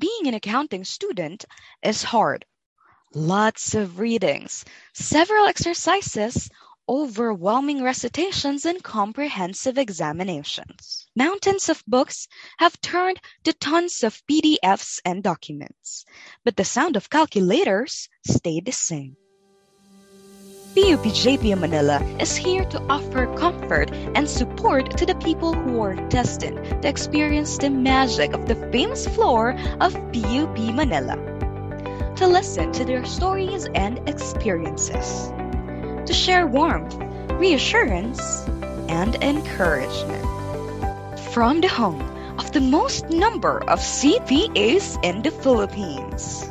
being an accounting student is hard. Lots of readings, several exercises, overwhelming recitations, and comprehensive examinations. Mountains of books have turned to tons of PDFs and documents, but the sound of calculators stayed the same. PUP JP Manila is here to offer comfort and support to the people who are destined to experience the magic of the famous floor of PUP Manila. To listen to their stories and experiences. To share warmth, reassurance, and encouragement. From the home of the most number of CPAs in the Philippines.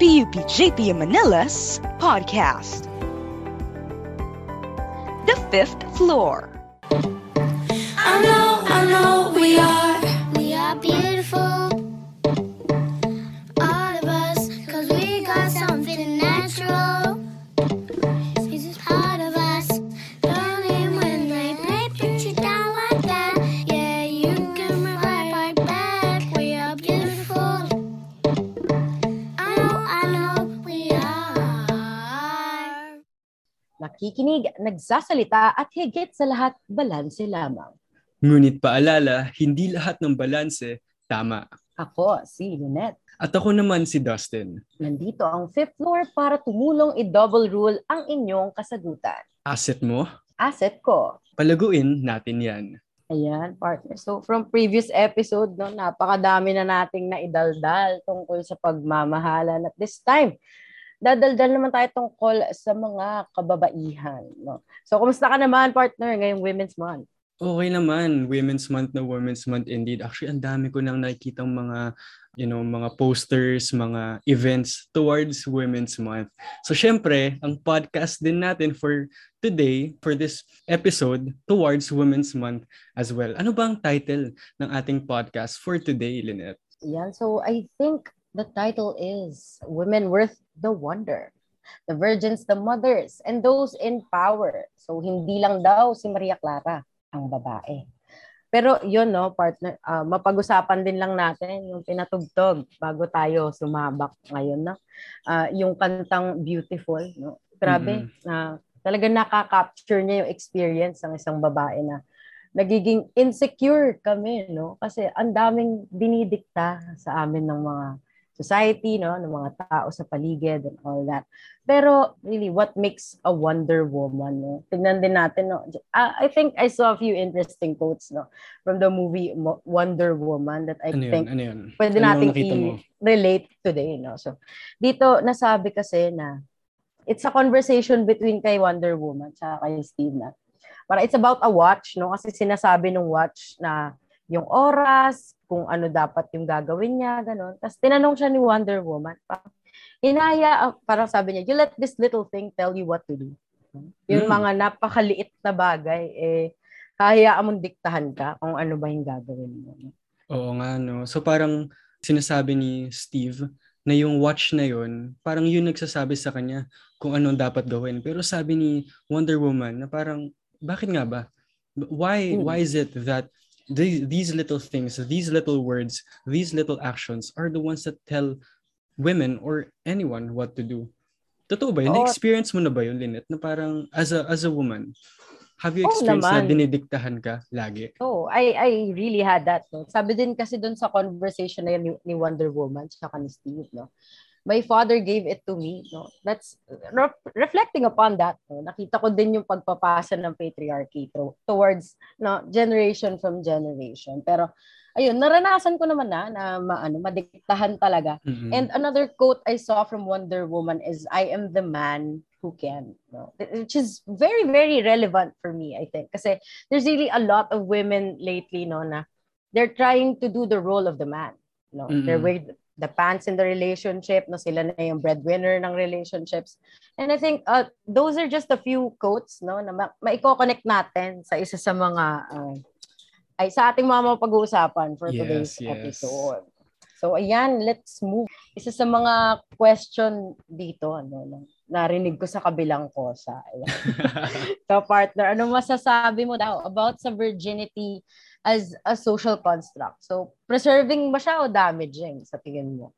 PUP JP Manila's podcast. The Fifth Floor. I know, I know we are. We are beautiful. Nakikinig, nagsasalita at higit sa lahat, balanse lamang. Ngunit paalala, hindi lahat ng balanse tama. Ako, si Lynette. At ako naman si Dustin. Nandito ang fifth floor para tumulong i-double rule ang inyong kasagutan. Asset mo? Asset ko. Palaguin natin yan. Ayan, partner. So, from previous episode, no, napakadami na nating naidaldal tungkol sa pagmamahalan. At this time, dadaldal naman tayo tungkol sa mga kababaihan. No? So, kumusta ka naman, partner, ngayong Women's Month? Okay naman, Women's Month na Women's Month indeed. Actually, ang dami ko nang nakikitang mga, you know, mga posters, mga events towards Women's Month. So, syempre, ang podcast din natin for today, for this episode, towards Women's Month as well. Ano ba ang title ng ating podcast for today, Lynette? Yan. So, I think the title is Women Worth the Wonder. The Virgins, the Mothers, and those in power. So, hindi lang daw si Maria Clara ang babae. Pero yun, no, partner, ah, mapag-usapan din lang natin yung pinatugtog bago tayo sumabak ngayon, no? Ah, yung kantang Beautiful, no? Grabe, na talaga nakaka-capture niya yung experience ng isang babae na nagiging insecure kami, no? Kasi ang daming dinidikta sa amin ng mga society, no, ng mga tao sa paligid and all that. Pero really, what makes a Wonder Woman, no? Tignan din natin, no? I think I saw a few interesting quotes, no, from the movie Mo- Wonder Woman that I Ano yun? think Ano yun? pwede Ano mo? i-relate today, no? So, dito nasabi kasi na it's a conversation between kay Wonder Woman sa kay Steve na. Para it's about a watch, no? Kasi sinasabi ng watch na yung oras, kung ano dapat yung gagawin niya, ganun. Tapos tinanong siya ni Wonder Woman, parang, inaya, parang sabi niya, you let this little thing tell you what to do. Yung Mm. mga napakaliit na bagay, eh, hayaan mong diktahan ka kung ano ba yung gagawin mo. Oo nga, no? So parang sinasabi ni Steve na yung watch na yun, parang yun nagsasabi sa kanya kung anong dapat gawin. Pero sabi ni Wonder Woman na parang, bakit nga ba? Why, Hmm. why is it that these, these little things, these little words, these little actions are the ones that tell women or anyone what to do? Totoo ba yun? Oo. Na-experience mo na ba yun, Lynette? Na parang, as a, as a woman, have you experienced na naman. dinidiktahan ka lagi? Oh, I I really had that. No? Sabi din kasi doon sa conversation na yun ni, ni Wonder Woman sa ni Steve, no? My father gave it to me, no? That's re- reflecting upon that, no? Nakita ko din yung pagpapasa ng patriarchy to, towards no generation from generation. Pero ayun, naranasan ko naman na na maano, madiktahan talaga. Mm-mm. And another quote I saw from Wonder Woman is I am the man who can, no? Which is very very relevant for me, I think. Kasi there's really a lot of women lately no na they're trying to do the role of the man, no? Mm-mm. They're the pants in the relationship, no sila na yung breadwinner ng relationships. And I think uh, those are just a few quotes no na ma- maiko-connect natin sa isa sa mga uh, ay sa ating mga mapag-uusapan for Yes, today's yes. episode. So ayan, let's move. Isa sa mga question dito ano, no, narinig ko sa kabilang kosa. Ayan. so partner, ano masasabi mo daw about sa virginity as a social construct? So preserving ba siya o damaging sa tingin mo?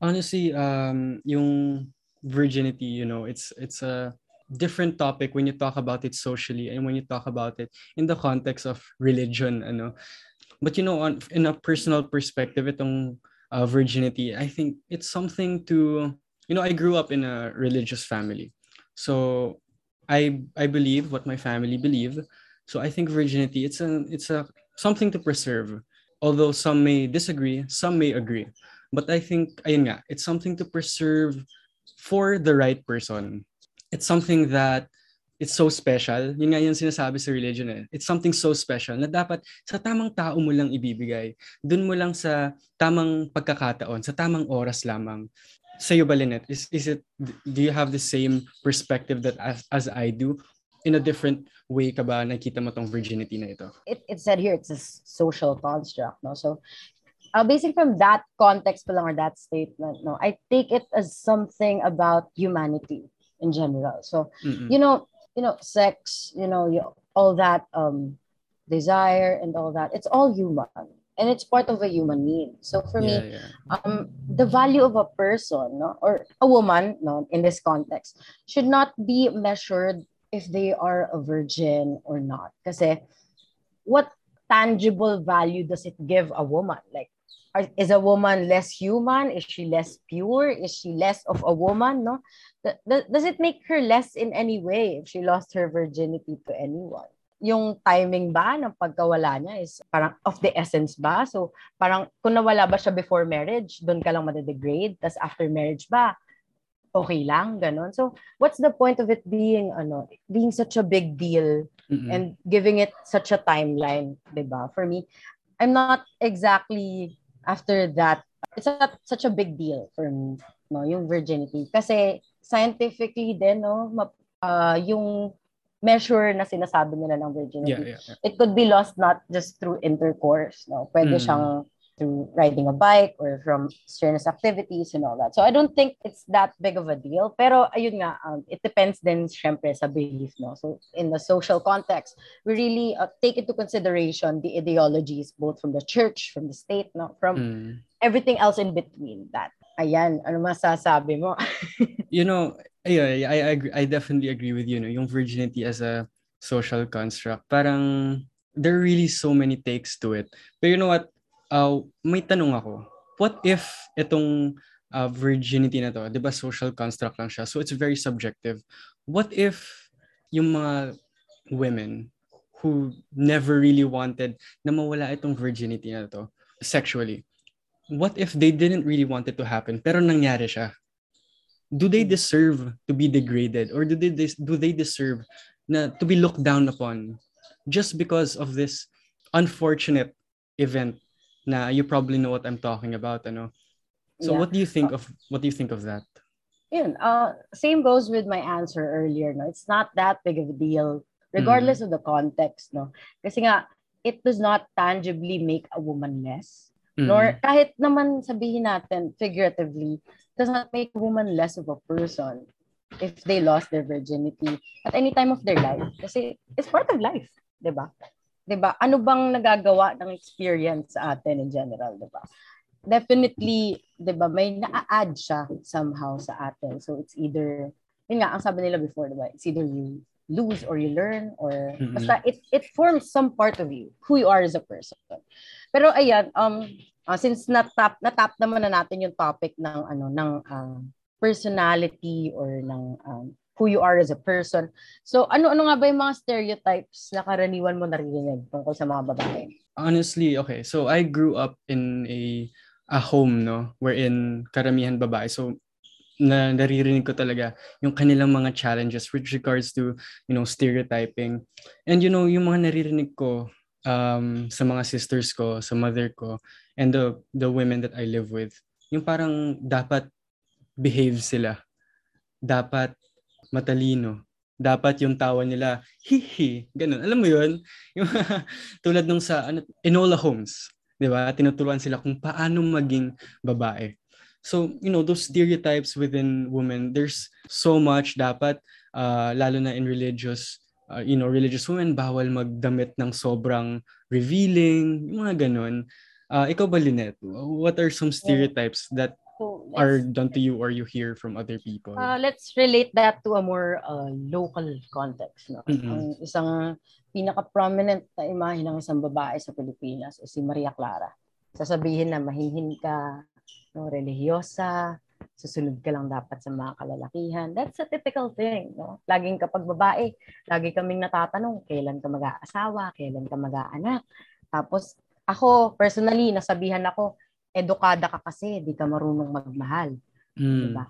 Honestly, um, yung virginity, you know, it's it's a different topic when you talk about it socially and when you talk about it in the context of religion, ano. But you know, on in a personal perspective, itong uh, virginity, I think it's something to you know, I grew up in a religious family. So I I believe what my family believe. So I think virginity it's a it's a something to preserve. Although some may disagree, some may agree. But I think ayun nga, it's something to preserve for the right person. It's something that it's so special. Yun nga yung sinasabi sa religion eh. It's something so special na dapat sa tamang tao mo lang ibibigay. Doon mo lang sa tamang pagkakataon, sa tamang oras lamang sa'yo ba, Lynette? Is, is it, do you have the same perspective that as, as I do? In a different way ka ba nakita mo tong virginity na ito? It, it said here it's a social construct, no? So, uh, basing from that context pa lang or that statement, no, I take it as something about humanity in general. So, Mm-mm. you know, you know, sex, you know, you, all that um desire and all that, it's all human. And it's part of a human need. So for me, yeah, yeah. um, the value of a person no, or a woman no, in this context should not be measured if they are a virgin or not. Kasi what tangible value does it give a woman? Like, are- is a woman less human? Is she less pure? Is she less of a woman? No, Th- th- does it make her less in any way if she lost her virginity to anyone? Yung timing ba ng pagkawala niya is parang of the essence ba? So, parang kung nawala ba siya before marriage, doon ka lang madedegrade. Tapos after marriage ba, okay lang, ganon. So, what's the point of it being, ano, being such a big deal Mm-mm. and giving it such a timeline, 'di ba? For me, I'm not exactly after that. It's not such a big deal for me, no, yung virginity. Kasi scientifically din, no, uh, yung measure na sinasabi nila ng virginity, yeah, yeah, yeah. it could be lost not just through intercourse, no. Pwede Mm. siyang through riding a bike or from strenuous activities and all that. So I don't think it's that big of a deal. Pero ayun nga, um, it depends din syempre sa belief, no? So in the social context, we really uh, take into consideration the ideologies both from the church, from the state, no? From Mm. everything else in between that. Ayan, ano masasabi mo? you know, yeah, I, I agree, I definitely agree with you. No, yung virginity as a social construct, parang there are really so many takes to it. But you know what? Uh, may tanong ako. What if itong uh, virginity na to, 'di ba social construct lang siya. So it's very subjective. What if yung mga women who never really wanted na mawala itong virginity na to sexually. What if they didn't really want it to happen pero nangyari siya? do they deserve to be degraded or do they des- do they deserve na to be looked down upon just because of this unfortunate event na you probably know what I'm talking about ano so Yeah. what do you think of what do you think of that Yun, uh, same goes with my answer earlier, no? It's not that big of a deal, regardless of the context, no? Kasi nga, it does not tangibly make a woman less. Mm. Nor, kahit naman sabihin natin, figuratively, does not make a woman less of a person if they lost their virginity at any time of their life. Kasi it's part of life, di ba? Di ba? Ano bang nagagawa ng experience sa atin in general, di ba? Definitely, di ba, may na-add siya somehow sa atin. So it's either, yun nga, ang sabi nila before, di ba? It's either you lose or you learn or Mhm. basta it, it forms some part of you, who you are as a person. Pero ayan, um, uh, since natap, natap naman na natin yung topic ng, ano, ng um, personality or ng um, who you are as a person. So, ano-ano nga ba yung mga stereotypes na karaniwan mo narinig tungkol sa mga babae? honestly okay so I grew up in a a home no wherein karamihan babae so na naririnig ko talaga yung kanilang mga challenges with regards to you know stereotyping and you know yung mga naririnig ko um sa mga sisters ko sa mother ko and the the women that I live with yung parang dapat behave sila dapat matalino. Dapat yung tawa nila hihi ganun. Alam mo yun? Yung tulad nung sa ano, Enola Holmes 'di ba? Tinuturuan sila kung paano maging babae. So, you know, those stereotypes within women, there's so much dapat, uh, lalo na in religious, uh, you know, religious women, bawal magdamit ng sobrang revealing, yung mga ganun. Uh, ikaw ba, Lynette? What are some stereotypes that So, are done to you or you hear from other people? uh, let's relate that to a more uh, local context. No? Mm-mm. Ang isang pinaka-prominent na imahe ng isang babae sa Pilipinas is si Maria Clara. Sasabihin na mahihin ka, no, religyosa, susunod ka lang dapat sa mga kalalakihan. That's a typical thing. No? Laging kapag babae, lagi kaming natatanong, kailan ka mag-aasawa, kailan ka mag-aanak. Tapos ako, personally, nasabihan ako, edukada ka kasi, di ka marunong magmahal. Mm. Diba?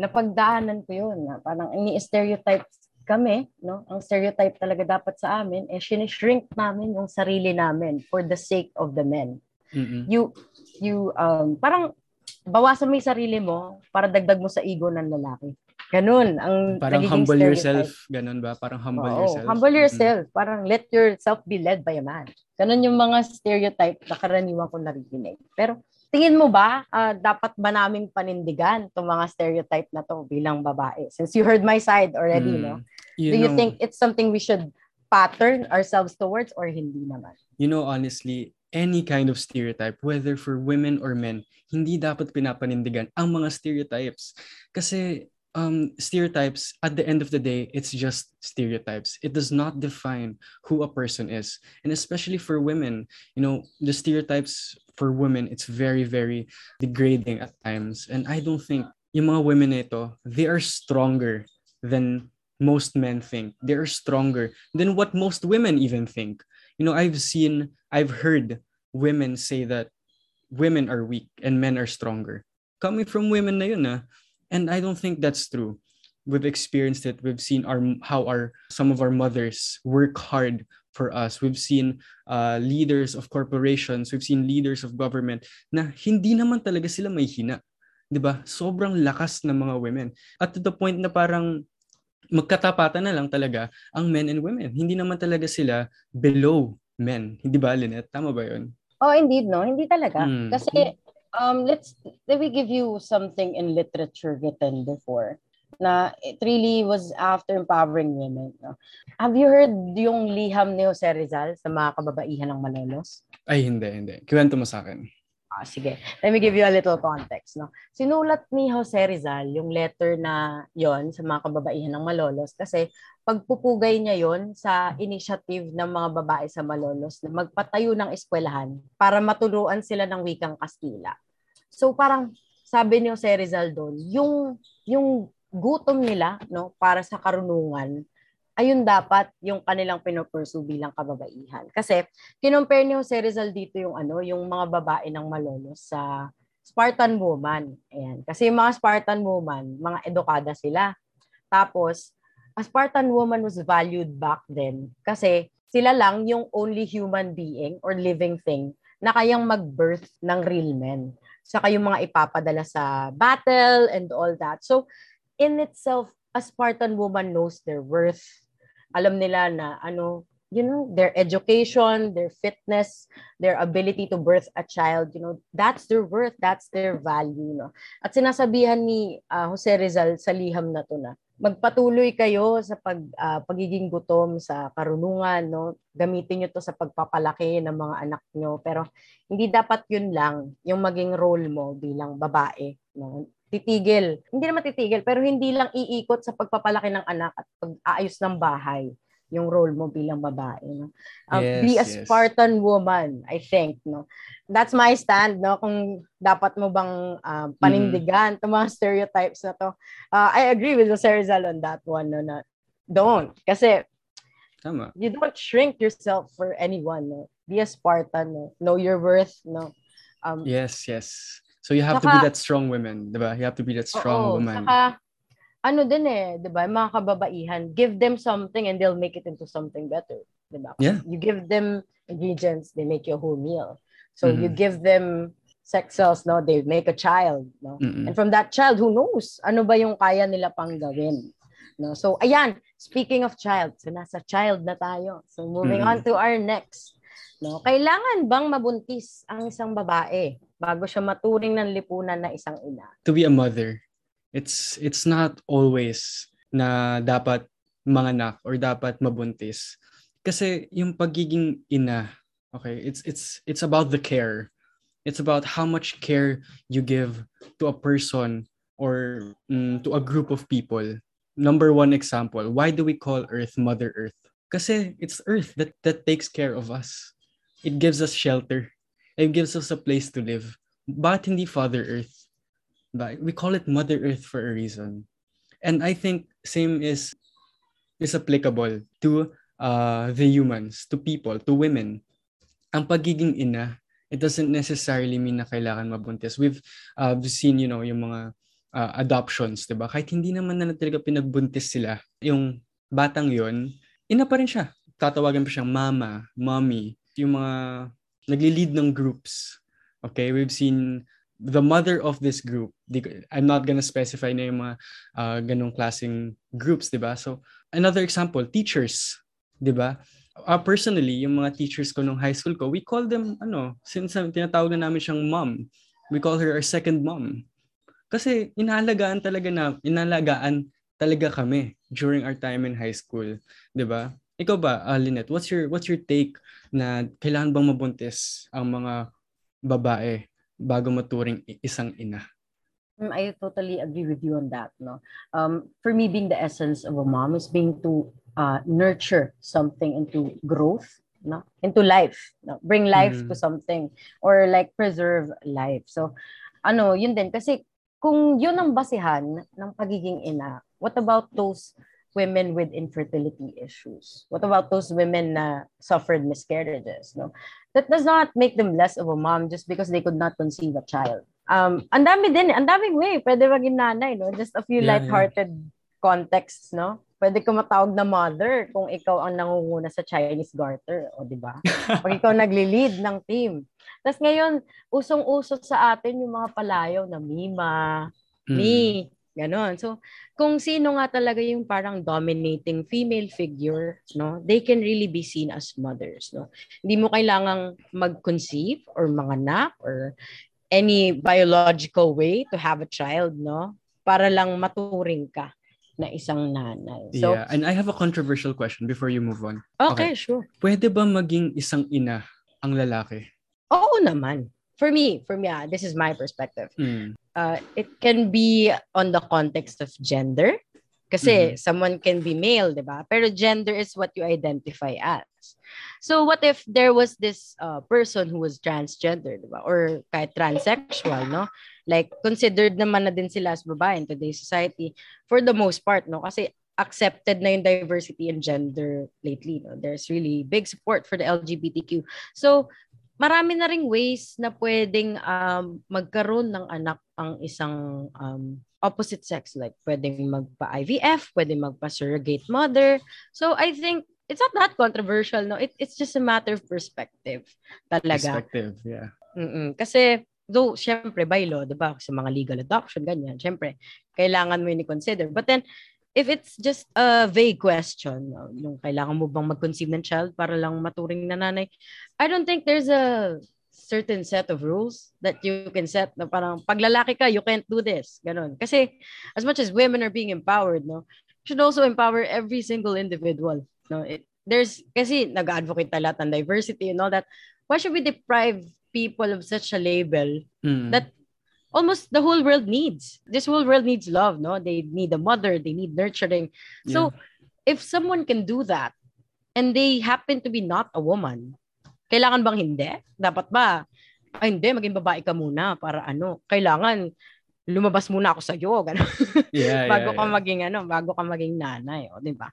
Napagdaanan ko yun. Na parang ini-stereotype kami, no? Ang stereotype talaga dapat sa amin, eh, sinishrink namin yung sarili namin for the sake of the men. Mm-mm. You, you, um, parang bawasan mo yung sarili mo para dagdag mo sa ego ng lalaki. Ganun. Ang Parang humble stereotype. yourself, ganun ba? Parang humble Oo, yourself. humble yourself. Parang let yourself be led by a man. Ganun yung mga stereotype na karaniwan ko narinig. Pero tingin mo ba, ah, dapat ba naming panindigan itong mga stereotype na to bilang babae? Since you heard my side already, Mm. no? You Do you know- think it's something we should pattern ourselves towards or hindi naman? you know, honestly, any kind of stereotype, whether for women or men, hindi dapat pinapanindigan ang mga stereotypes. Kasi um, stereotypes, at the end of the day, it's just stereotypes. It does not define who a person is. And especially for women, you know, the stereotypes for women, it's very, very degrading at times. And I don't think yung mga women ito, they are stronger than most men think. They are stronger than what most women even think you know i've seen i've heard women say that women are weak and men are stronger coming from women na yun ah. And i don't think that's true we've experienced it we've seen our how our some of our mothers work hard for us we've seen uh, leaders of corporations we've seen leaders of government na hindi naman talaga sila may hina 'di ba sobrang lakas ng mga women at to the point na parang magkatapatan na lang talaga ang men and women. Hindi naman talaga sila below men. Hindi ba, Lynette? Tama ba yun? Oh, indeed, no? Hindi talaga. Mm. Kasi, um, let's, let me give you something in literature written before na it really was after empowering women. No? Have you heard yung liham ni Jose Rizal sa mga kababaihan ng Malolos? Ay, hindi, hindi. Kiwento mo sa akin. Ah, sige. Let me give you a little context. No? Sinulat ni Jose Rizal yung letter na yon sa mga kababaihan ng Malolos kasi pagpupugay niya yon sa initiative ng mga babae sa Malolos na magpatayo ng eskwelahan para maturuan sila ng wikang Kastila. So parang sabi ni Jose Rizal doon, yung yung gutom nila no para sa karunungan ayun dapat yung kanilang pinopursue bilang kababaihan. Kasi kinompare ni Jose Rizal dito yung ano, yung mga babae ng Malolos sa Spartan woman. Ayan. Kasi yung mga Spartan woman, mga edukada sila. Tapos, a Spartan woman was valued back then kasi sila lang yung only human being or living thing na kayang mag-birth ng real men. Saka yung mga ipapadala sa battle and all that. So, in itself, a Spartan woman knows their worth. Alam nila na ano, you know, their education, their fitness, their ability to birth a child, you know, that's their worth, that's their value, no. At sinasabihan ni ah, Jose Rizal sa liham na to na magpatuloy kayo sa pag ah, pagiging gutom sa karunungan, no. Gamitin niyo to sa pagpapalaki ng mga anak niyo, pero hindi dapat yun lang yung maging role mo bilang babae, no titigil. Hindi naman titigil, pero hindi lang iikot sa pagpapalaki ng anak at pag-aayos ng bahay yung role mo bilang babae. No? Um, Yes, be a yes. Spartan woman, I think. No? That's my stand. No? Kung dapat mo bang um, panindigan itong mga stereotypes na to. Uh, I agree with Jose Rizal on that one. No? Na, don't. Kasi Tama. you don't shrink yourself for anyone. No? Be a Spartan. No? Know your worth. No? Um, Yes, yes. So you have to be Saka- that strong woman, di ba? You have to be that strong Oo, woman. Saka, ano din eh, di ba, mga kababaihan, give them something and they'll make it into something better. Di ba? Yeah. You give them ingredients, they make you a whole meal. So you Mhm. give them sex cells, no, they make a child, no? Mm-mm. And from that child, who knows? Ano ba yung kaya nila pang gawin? No? So, ayan, speaking of child, so nasa child na tayo. So, moving Mm. on to our next No? Kailangan bang mabuntis ang isang babae bago siya maturing ng lipunan na isang ina? To be a mother, it's it's not always na dapat manganak or dapat mabuntis. Kasi yung pagiging ina, okay, it's it's it's about the care. It's about how much care you give to a person or mm, to a group of people. Number one example, why do we call Earth Mother Earth? Kasi it's Earth that, that takes care of us. It gives us shelter. It gives us a place to live. But hindi Father Earth? But we call it Mother Earth for a reason. And I think same is is applicable to uh, the humans, to people, to women. Ang pagiging ina it doesn't necessarily mean na kailangan mabuntis. We've uh, seen, you know, yung mga uh, adoptions, 'di ba? Kahit hindi naman na talaga pinagbuntis sila, yung batang 'yon, ina pa rin siya. Tatawagan pa siyang mama, mommy, yung mga nagli-lead ng groups. Okay, we've seen the mother of this group. I'm not gonna specify na yung mga uh, ganong klaseng groups, 'di ba? So, another example, teachers, 'di ba? uh, personally, yung mga teachers ko nung high school ko, we call them, ano, since tinatawag na namin siyang mom, we call her our second mom. Kasi inalagaan talaga na, inalagaan talaga kami during our time in high school, 'di ba? Ikaw ba, uh, Lynette, what's your what's your take na kailangan bang mabuntis ang mga babae bago maturing isang ina? Mm, I totally agree with you on that. No, um, for me, being the essence of a mom is being to uh, nurture something into growth no into life no? bring life mm. to something or like preserve life so ano yun din kasi kung yun ang basihan ng pagiging ina what about those women with infertility issues what about those women na suffered miscarriages no that does not make them less of a mom just because they could not conceive a child um ang dami din ang daming way pwede maging nanay no just a few yeah, light-hearted yeah. contexts no pwede ka matawag na mother kung ikaw ang nangunguna sa Chinese garter, o di ba? Pag ikaw nagli-lead ng team. Tapos ngayon, usong-uso sa atin yung mga palayaw na Mima, mm. Me, ganon. So, kung sino nga talaga yung parang dominating female figure, no, they can really be seen as mothers, no. Hindi mo kailangang mag-conceive or manganak or any biological way to have a child, no, para lang maturing ka na isang nanay. So, yeah, and I have a controversial question before you move on. Okay, okay. sure. Pwede ba maging isang ina ang lalaki? Oo naman. For me, for me, ah, this is my perspective. Mm. Uh, it can be on the context of gender. Kasi mm-hmm. someone can be male, di ba? Pero gender is what you identify as. So what if there was this uh, person who was transgender, di ba? Or kahit transsexual, no? Like, considered naman na din sila as babae in today's society for the most part, no? Kasi accepted na yung diversity and gender lately, no? There's really big support for the LGBTQ. So, marami na ring ways na pwedeng um, magkaroon ng anak ang isang um, opposite sex. Like, pwedeng magpa-IVF, pwedeng magpa-surrogate mother. So, I think it's not that controversial, no? It, it's just a matter of perspective talaga. Perspective, yeah. Mm-mm. Kasi though, syempre, by law, di ba, sa mga legal adoption, ganyan, syempre, kailangan mo yun i-consider. But then, if it's just a vague question, yung kailangan mo bang mag-conceive ng child para lang maturing na nanay, I don't think there's a certain set of rules that you can set na parang pag lalaki ka, you can't do this. Ganon. Kasi as much as women are being empowered, no, should also empower every single individual. No, it, there's kasi nag-advocate a lot on diversity and all that. Why should we deprive people of such a label mm. that almost the whole world needs. This whole world needs love, no? They need a mother, they need nurturing. So yeah. if someone can do that and they happen to be not a woman, kailangan bang hindi? Dapat ba? Ay, hindi, maging babae ka muna para ano, kailangan lumabas muna ako sa iyo ganun. Yeah, bago yeah, ka yeah. maging ano, bago ka maging nanay, o, 'di ba?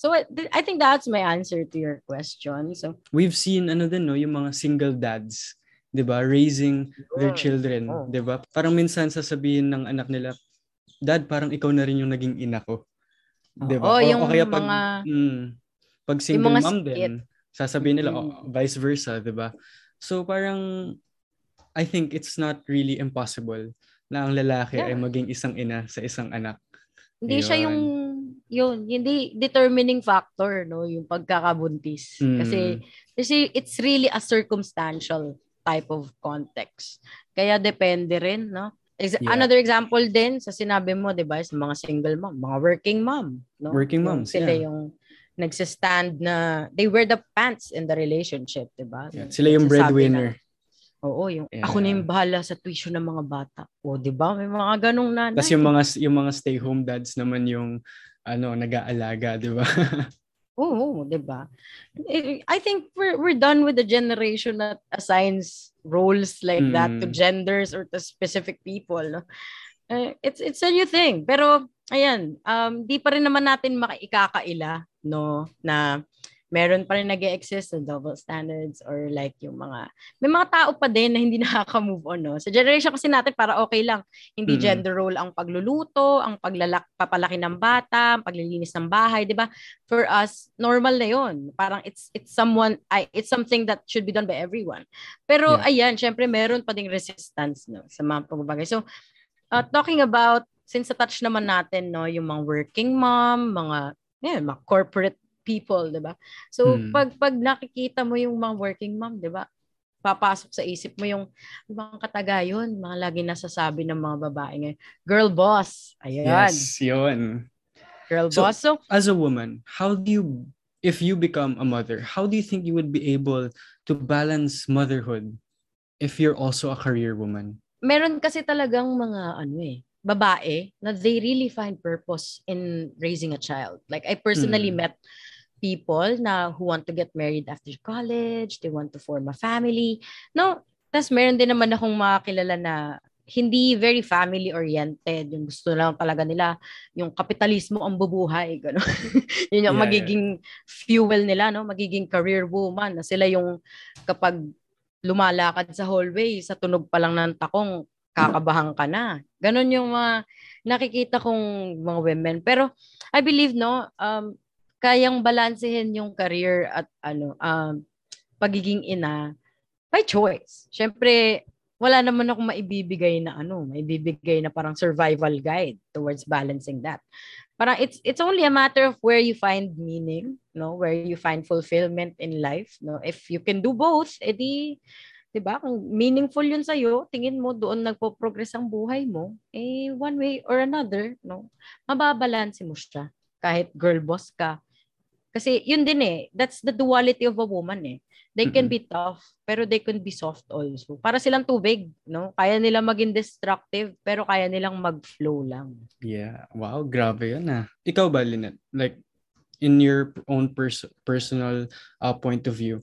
So I think that's my answer to your question. So we've seen ano din no, yung mga single dads 'di ba, raising their children, oh. 'di ba? Parang minsan sasabihin ng anak nila, "Dad, parang ikaw na rin yung naging ina ko." 'Di ba? Oh, o, yung o kaya pag mga, mm, pag single mom din, sasabihin nila mm-hmm. oh, vice versa, 'di ba? So parang I think it's not really impossible na ang lalaki yeah. ay maging isang ina sa isang anak. Hindi Ayun. siya yung yun, hindi determining factor, no, yung pagkakabuntis. Mm. Kasi, kasi it's really a circumstantial type of context. Kaya depende rin, no? Ex- Yeah. Another example din sa sinabi mo, 'di ba, sa mga single mom, mga working mom, no? Working Yung moms, sila yeah. yung nagsistand na they wear the pants in the relationship, 'di ba? Yeah, Sila yung breadwinner. na, Oo, yung Yeah. ako na yung bahala sa tuition ng mga bata. O, 'di ba? May mga ganong nanay. Tapos yung mga yung mga stay home dads naman yung ano nag-aalaga, 'di ba? Oo, 'di ba? I I think we're we're done with the generation that assigns roles like that to Mm. genders or to specific people, no? Eh, it's it's a new thing. Pero ayan, um di pa rin naman natin makaikakaila, no, na meron pa rin nag exist na double standards or like yung mga may mga tao pa din na hindi nakaka-move on, no? Sa generation kasi natin para okay lang. Hindi Mm. gender role ang pagluluto, ang paglalak papalaki ng bata, ang paglilinis ng bahay, 'di ba? For us, normal na 'yon. Parang it's it's someone I it's something that should be done by everyone. Pero ayan, syempre meron pa ding resistance no sa mga pagbabagay. So, uh, talking about since touch naman natin no yung mga working mom, mga yeah, mga corporate people, 'di ba? So, Hmm. pag pag nakikita mo yung mga working mom, 'di ba? Papasok sa isip mo yung mga katagayon, mga lagi nasasabi ng mga babae ngayon. Girl boss. Ayan. Yes, yun. Girl So- boss. So, As a woman, how do you if you become a mother, how do you think you would be able to balance motherhood if you're also a career woman? meron kasi talagang mga ano eh, babae na they really find purpose in raising a child. Like I personally Hmm. met people na who want to get married after college, they want to form a family. No, tas meron din naman akong mga kilala na hindi very family oriented, yung gusto lang talaga nila yung kapitalismo ang bubuhay, gano'n. Yun yung Yeah, magiging fuel nila, no? Magiging career woman na sila yung kapag lumalakad sa hallway, sa tunog pa lang ng takong, kakabahan ka na. Ganon yung mga nakikita kong mga women. Pero I believe, no, um, kayang balansehin yung career at ano, um, pagiging ina by choice. Siyempre, wala naman akong maibibigay na ano, maibibigay na parang survival guide towards balancing that. Parang it's it's only a matter of where you find meaning, no, where you find fulfillment in life, no. If you can do both, edi 'di ba? Kung meaningful 'yun sa iyo, tingin mo doon nagpo-progress ang buhay mo, eh one way or another, no. Mababalanse mo siya kahit girl boss ka. Kasi yun din eh, that's the duality of a woman eh. They can Mm-mm. be tough, pero they can be soft also. Para silang tubig, no? Kaya nila maging destructive, pero kaya nilang mag-flow lang. Yeah. Wow, grabe yun ah. Ikaw ba, Lynette? Like, in your own pers- personal uh, point of view,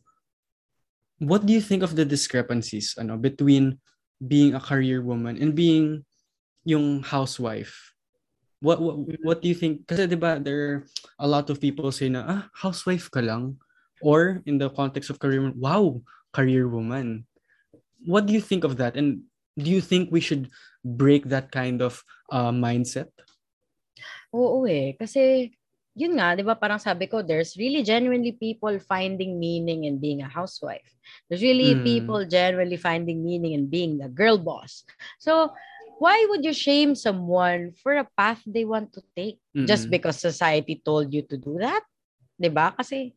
what do you think of the discrepancies ano, between being a career woman and being yung housewife? What, what, what do you think? Kasi di ba there are a lot of people say na, ah, housewife ka lang. Or in the context of career woman, wow, career woman. What do you think of that? And do you think we should break that kind of uh, mindset? Oo eh. Kasi, yun nga, di ba parang sabi ko, there's really genuinely people finding meaning in being a housewife. There's really Mm. people genuinely finding meaning in being the girl boss. So, why would you shame someone for a path they want to take? Just Mm-mm. because society told you to do that? Di ba? Kasi,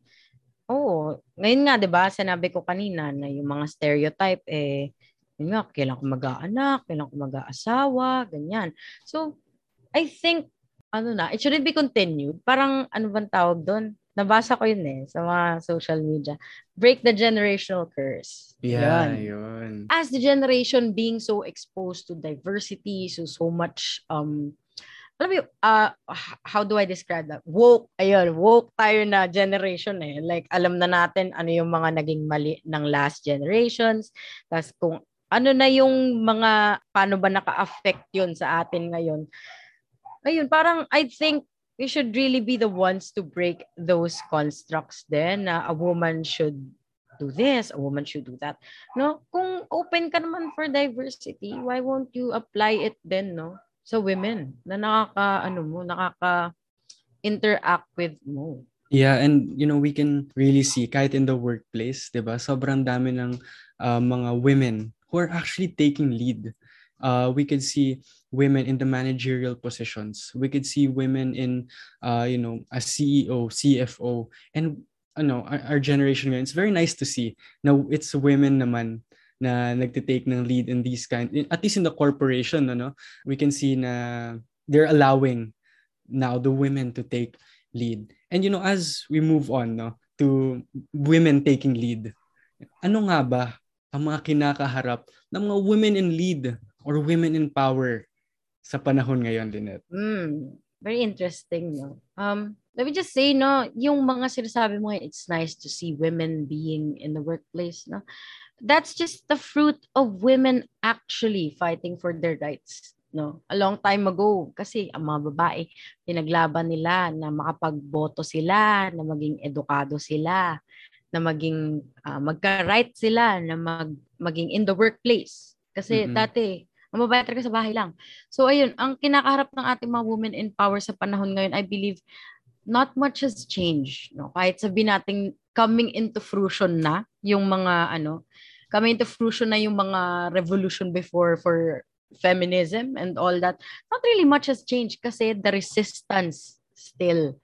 oo. Ngayon nga, di ba, sinabi ko kanina na yung mga stereotype, eh, yun nga, kailan ko mag-aanak, kailan ko mag-aasawa, ganyan. So, I think, ano na, it shouldn't be continued. Parang, ano bang tawag doon? Nabasa ko yun eh, sa mga social media. Break the generational curse. Yeah, Yun yun. as the generation being so exposed to diversity, so so much um alam mo, uh, how do I describe that? Woke, ayun, woke tayo na generation eh. Like, alam na natin ano yung mga naging mali ng last generations. Tapos kung ano na yung mga, paano ba naka-affect yun sa atin ngayon. Ayun, parang I think we should really be the ones to break those constructs then na a woman should do this, a woman should do that. No, kung open ka naman for diversity, why won't you apply it then, no? Sa women na nakaka ano mo, nakaka interact with mo. Yeah, and you know, we can really see kahit in the workplace, 'di ba? Sobrang dami ng uh, mga women who are actually taking lead Uh, we could see women in the managerial positions. We could see women in, uh, you know, a CEO, CFO, and ano, our, our generation it's very nice to see. Now, it's women naman na nagtitake ng lead in these kind, at least in the corporation, ano, we can see na they're allowing now the women to take lead. And you know, as we move on no, to women taking lead, ano nga ba ang mga kinakaharap ng mga women in lead or women in power sa panahon ngayon, Lynette? Mm, very interesting, no? Um, let me just say, no, yung mga sinasabi mo, it's nice to see women being in the workplace, no? That's just the fruit of women actually fighting for their rights, no? A long time ago, kasi ang mga babae, pinaglaban nila na makapagboto sila, na maging edukado sila, na maging uh, magka-right sila, na mag, maging in the workplace. Kasi mm-hmm. dati, babae talaga sa bahay lang. So ayun, ang kinakaharap ng ating mga women in power sa panahon ngayon, I believe, not much has changed. No? Kahit sabihin natin coming into fruition na yung mga ano, coming into fruition na yung mga revolution before for feminism and all that. Not really much has changed kasi the resistance still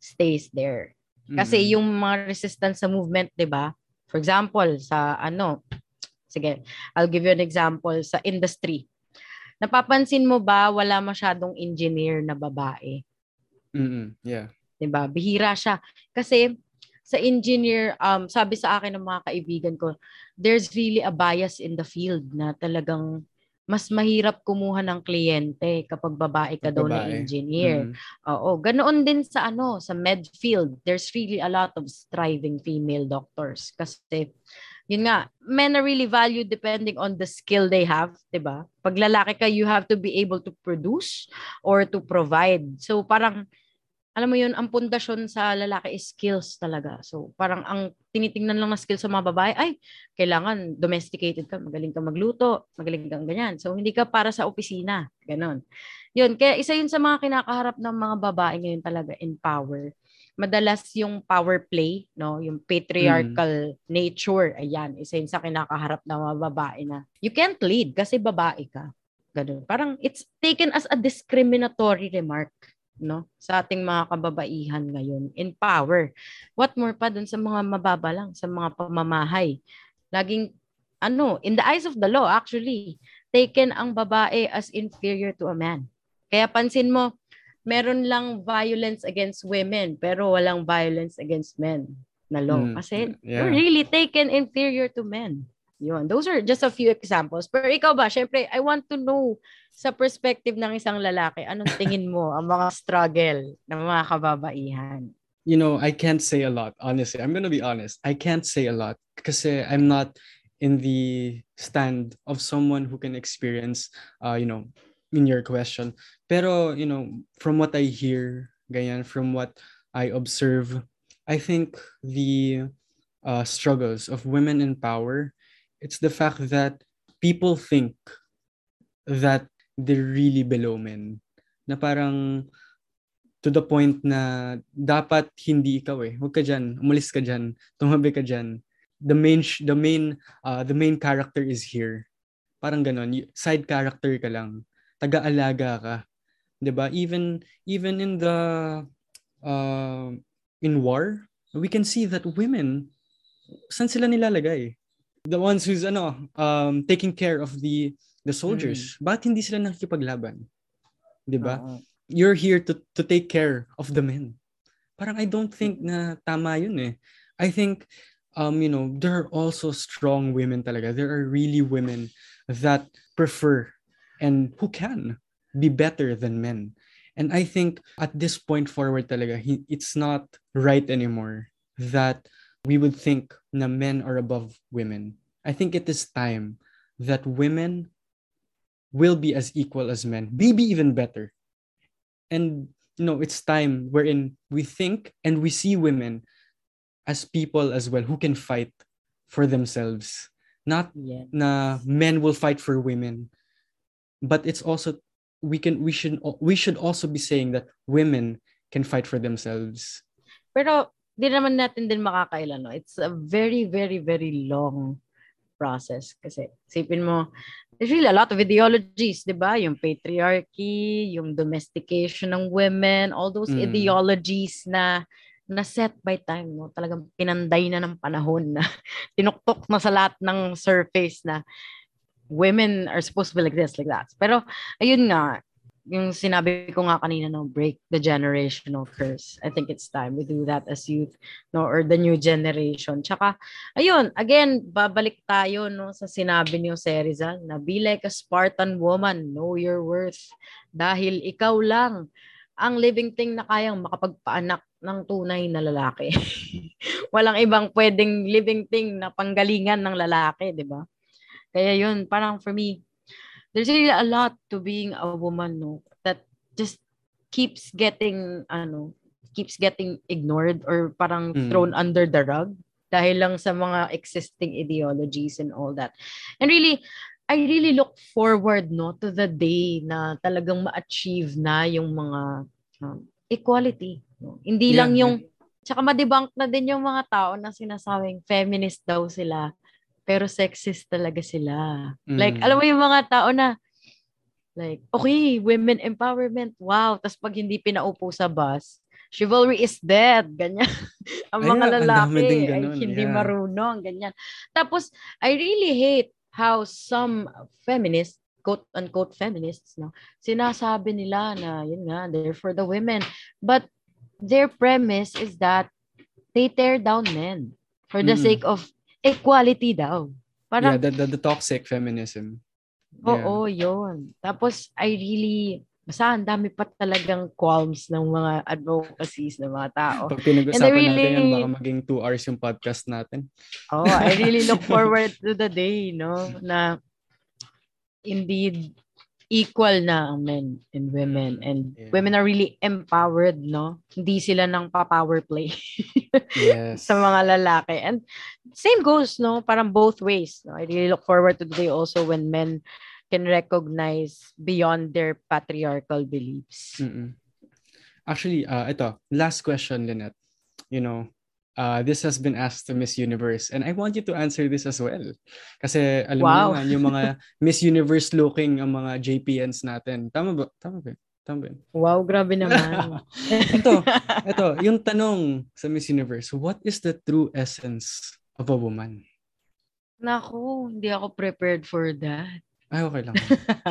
stays there. Kasi mm-hmm. yung mga resistance sa movement, 'di ba? For example, sa ano, Sige, I'll give you an example sa industry. Napapansin mo ba wala masyadong engineer na babae? Mm-hmm. Yeah. 'Di ba? Bihira siya. Kasi sa engineer, um, sabi sa akin ng mga kaibigan ko, there's really a bias in the field na talagang mas mahirap kumuha ng kliyente kapag babae ka daw na engineer. Mm. Oo, ganoon din sa ano, sa med field. There's really a lot of striving female doctors kasi yun nga, men are really valued depending on the skill they have, 'di ba? Pag lalaki ka, you have to be able to produce or to provide. So parang alam mo yun, ang pundasyon sa lalaki is skills talaga. So, parang ang tinitingnan lang na skills sa mga babae, ay, kailangan domesticated ka, magaling ka magluto, magaling kang ganyan. So, hindi ka para sa opisina. Ganon. Yun, kaya isa yun sa mga kinakaharap ng mga babae ngayon talaga in power madalas yung power play, no, yung patriarchal mm. nature, ayan, isa yun sa kinakaharap ng mga babae na you can't lead kasi babae ka. Ganun. Parang it's taken as a discriminatory remark no sa ating mga kababaihan ngayon in power. What more pa dun sa mga mababa lang, sa mga pamamahay. Laging ano, in the eyes of the law actually, taken ang babae as inferior to a man. Kaya pansin mo, meron lang violence against women pero walang violence against men na law. Mm, Kasi yeah. they're really taken inferior to men. Yun. Those are just a few examples. Pero ikaw ba, syempre, I want to know sa perspective ng isang lalaki, anong tingin mo ang mga struggle ng mga kababaihan? You know, I can't say a lot, honestly. I'm gonna be honest. I can't say a lot kasi I'm not in the stand of someone who can experience, uh, you know, in your question. Pero, you know, from what I hear, ganyan, from what I observe, I think the uh, struggles of women in power, it's the fact that people think that they're really below men. Na parang to the point na dapat hindi ikaw eh. Huwag ka dyan, umalis ka dyan, tumabi ka dyan. The main, the main, uh, the main character is here. Parang ganon, side character ka lang taga-alaga ka. 'Di ba? Even even in the uh, in war, we can see that women saan sila nilalagay? The ones who's ano um taking care of the the soldiers. Mm. Bakit hindi sila nakikipaglaban? 'Di ba? Uh-huh. You're here to to take care of the men. Parang I don't think na tama 'yun eh. I think um you know, there are also strong women talaga. There are really women that prefer and who can be better than men. And I think at this point forward talaga, it's not right anymore that we would think na men are above women. I think it is time that women will be as equal as men, maybe even better. And you know, it's time wherein we think and we see women as people as well who can fight for themselves. Not yeah. na men will fight for women, but it's also we can we should we should also be saying that women can fight for themselves. Pero di naman natin din makakailan no. It's a very very very long process. Kasi, sipin mo, there's really a lot of ideologies, di ba? Yung patriarchy, yung domestication ng women, all those Mm. ideologies na na set by time, no? Talagang pinanday na ng panahon na tinuktok na sa lahat ng surface na women are supposed to be like this, like that. Pero, ayun nga, yung sinabi ko nga kanina, no, break the generational curse. I think it's time we do that as youth, no, or the new generation. Tsaka, ayun, again, babalik tayo, no, sa sinabi ni Jose Rizal na be like a Spartan woman, know your worth. Dahil ikaw lang ang living thing na kayang makapagpaanak ng tunay na lalaki. Walang ibang pwedeng living thing na panggalingan ng lalaki, di ba? Kaya yun, parang for me, there's really a lot to being a woman, no? That just keeps getting, ano, keeps getting ignored or parang Mm. thrown under the rug dahil lang sa mga existing ideologies and all that. And really, I really look forward no to the day na talagang ma-achieve na yung mga um, equality. No? Hindi Yeah, lang yung tsaka ma-debunk na din yung mga tao na sinasabing feminist daw sila pero sexist talaga sila. Like Mm. alam mo yung mga tao na like okay, women empowerment. Wow, tas pag hindi pinaupo sa bus, chivalry is dead, ganyan. ang mga dami lalaki din ay ganun, hindi yeah. marunong, ganyan. Tapos I really hate how some feminists quote unquote feminists no sinasabi nila na yun nga they're for the women but their premise is that they tear down men for the Mm. sake of equality daw yeah, parang the, the, the toxic feminism. Yeah. oo yun tapos I really basta ang dami pa talagang qualms ng mga advocacies ng mga tao Pag pinag-usapan And I natin yan, really- baka maging two hours yung podcast natin. Oh, I really look forward to the day, no, na indeed equal na ang men and women and Yeah. women are really empowered, no? Hindi sila ng pa-power play Yes. sa mga lalaki. And same goes, no? Parang both ways. No? I really look forward to the day also when men can recognize beyond their patriarchal beliefs. Mm-mm. Actually, uh, ito, last question, Lynette. You know, uh, this has been asked to Miss Universe and I want you to answer this as well. Kasi alam Wow. mo naman, yung mga Miss Universe looking ang mga JPNs natin. Tama ba? Tama ba? Tama ba? Wow, grabe naman. ito, ito, yung tanong sa Miss Universe, what is the true essence of a woman? Naku, hindi ako prepared for that. Ay, okay lang.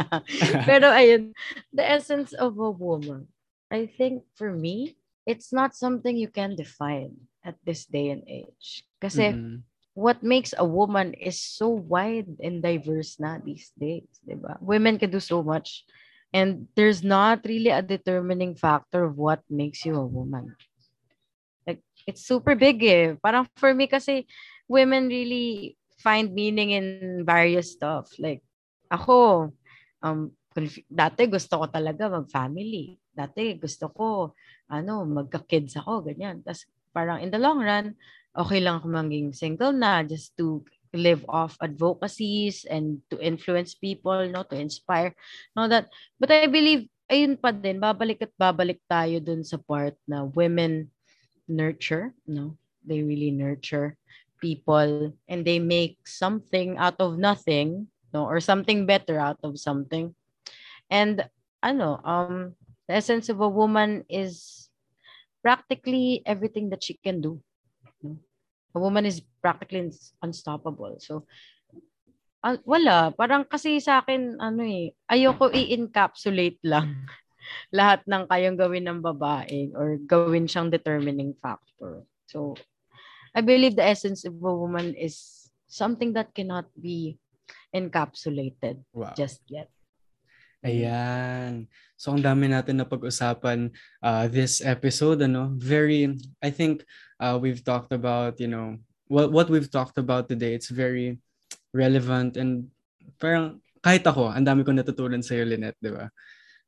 Pero ayun, the essence of a woman, I think for me, it's not something you can define at this day and age. Kasi Mm-mm. what makes a woman is so wide and diverse na these days, di ba? Women can do so much. And there's not really a determining factor of what makes you a woman. Like, it's super big eh. Parang for me kasi, women really find meaning in various stuff. Like, ako, um, dati gusto ko talaga mag-family. Dati gusto ko, ano, magka-kids ako, ganyan. Tapos parang in the long run, okay lang ako maging single na just to live off advocacies and to influence people, no, to inspire, no, that. But I believe, ayun pa din, babalik at babalik tayo dun sa part na women nurture, no, they really nurture people and they make something out of nothing, no, or something better out of something. And ano, um, the essence of a woman is practically everything that she can do. A woman is practically unstoppable. So, ah, wala. Parang kasi sa akin, ano eh, ayoko i-encapsulate lang lahat ng kayang gawin ng babae or gawin siyang determining factor. So, I believe the essence of a woman is something that cannot be encapsulated Wow. just yet. Ayan. So, ang dami natin na pag-usapan uh, this episode, ano? Very, I think uh, we've talked about, you know, what, what we've talked about today, it's very relevant and parang kahit ako, ang dami kong natutunan sa iyo, Lynette, di ba?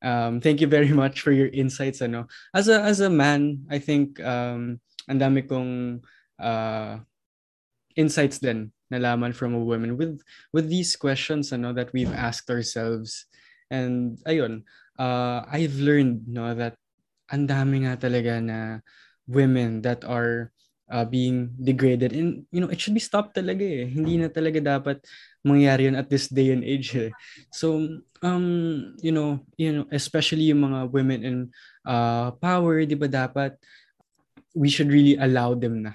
Um, thank you very much for your insights, ano? As a, as a man, I think um, ang dami kong uh, insights din nalaman from a woman with with these questions ano that we've asked ourselves And ayun, uh, I've learned no that ang dami nga talaga na women that are uh, being degraded. And you know it should be stopped talaga eh. Hindi na talaga dapat mangyari yun at this day and age eh. so um you know you know especially yung mga women in uh, power di ba dapat we should really allow them na.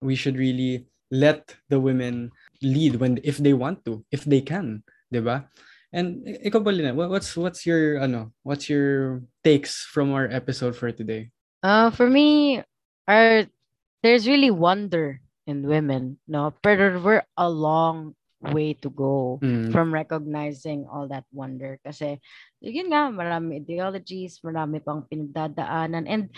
We should really let the women lead when if they want to if they can di ba and ikaw Paulina, what's what's your ano what's your takes from our episode for today Uh, for me, our there's really wonder in women, no? But we're a long way to go Mm. from recognizing all that wonder. Kasi, yun nga, marami ideologies, marami pang pinagdadaanan. And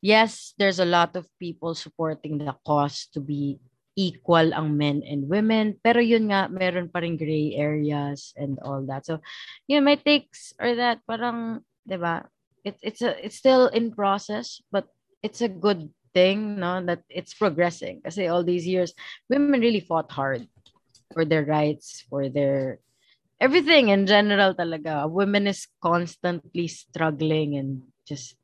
yes, there's a lot of people supporting the cause to be equal ang men and women. Pero yun nga, meron pa rin gray areas and all that. So, yun, my takes are that parang, di ba, it, it's a, it's still in process, but it's a good thing, no, that it's progressing. Kasi all these years, women really fought hard for their rights, for their everything in general talaga. A woman is constantly struggling and just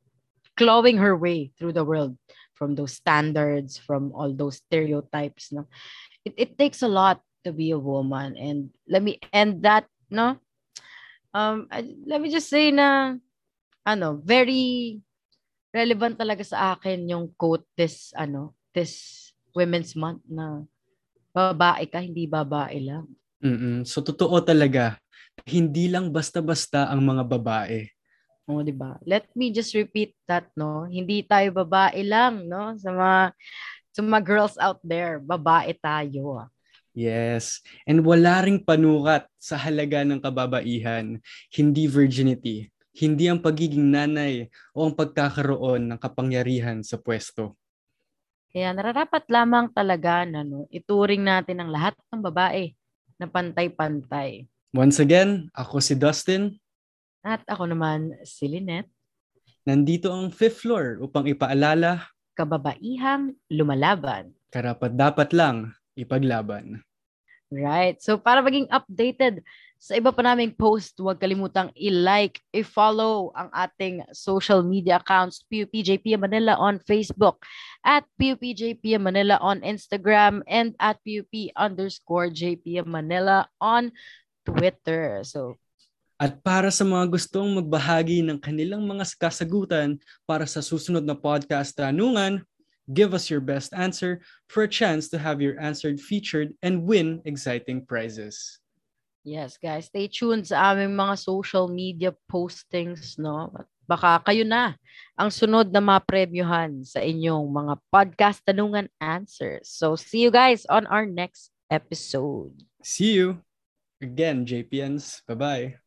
clawing her way through the world from those standards, from all those stereotypes. No, it, it takes a lot to be a woman, and let me end that. No, um, I- let me just say na, ano, very relevant talaga sa akin yung quote this, ano, this Women's Month na babae ka, hindi babae lang. Mm-mm. So totoo talaga, hindi lang basta-basta ang mga babae. O, di ba? Let me just repeat that, no? Hindi tayo babae lang, no? Sa mga, sa mga girls out there, babae tayo. Yes. And wala ring panukat sa halaga ng kababaihan, hindi virginity, hindi ang pagiging nanay o ang pagkakaroon ng kapangyarihan sa pwesto. Kaya nararapat lamang talaga na no, ituring natin ang lahat ng babae na pantay-pantay. Once again, ako si Dustin. At ako naman, si Lynette, Nandito ang fifth floor upang ipaalala, kababaihang lumalaban. karapat dapat lang ipaglaban. Right. So para maging updated sa iba pa naming post, huwag kalimutang i-like, i-follow ang ating social media accounts, PUPJPM Manila on Facebook, at PUPJPM Manila on Instagram, and at PUP underscore JPM Manila on Twitter. So At para sa mga gustong magbahagi ng kanilang mga kasagutan para sa susunod na podcast tanungan, give us your best answer for a chance to have your answered featured and win exciting prizes. Yes, guys, stay tuned sa aming mga social media postings, no? At Baka kayo na ang sunod na mapremyuhan sa inyong mga podcast tanungan answers. So, see you guys on our next episode. See you again, JPNs. Bye-bye.